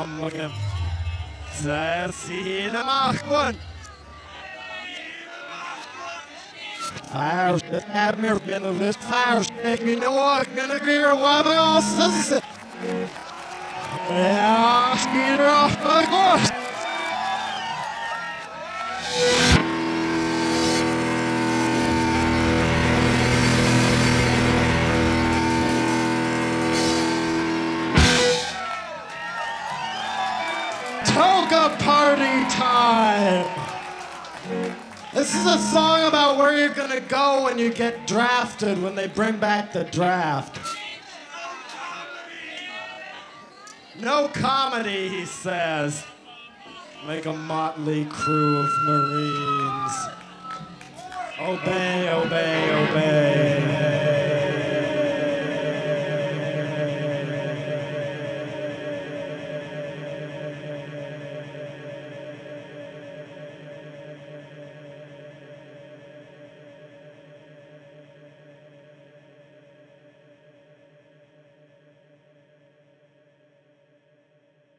Sammlungen. Ser sine markmann. Færste er mørken og lyst færstekken og åkene gyr og brasses. Ja, styrer opp og time! This is a song about where you're gonna go when you get drafted when they bring back the draft. No comedy, he says. Make a motley crew of Marines. Obey, obey, obey.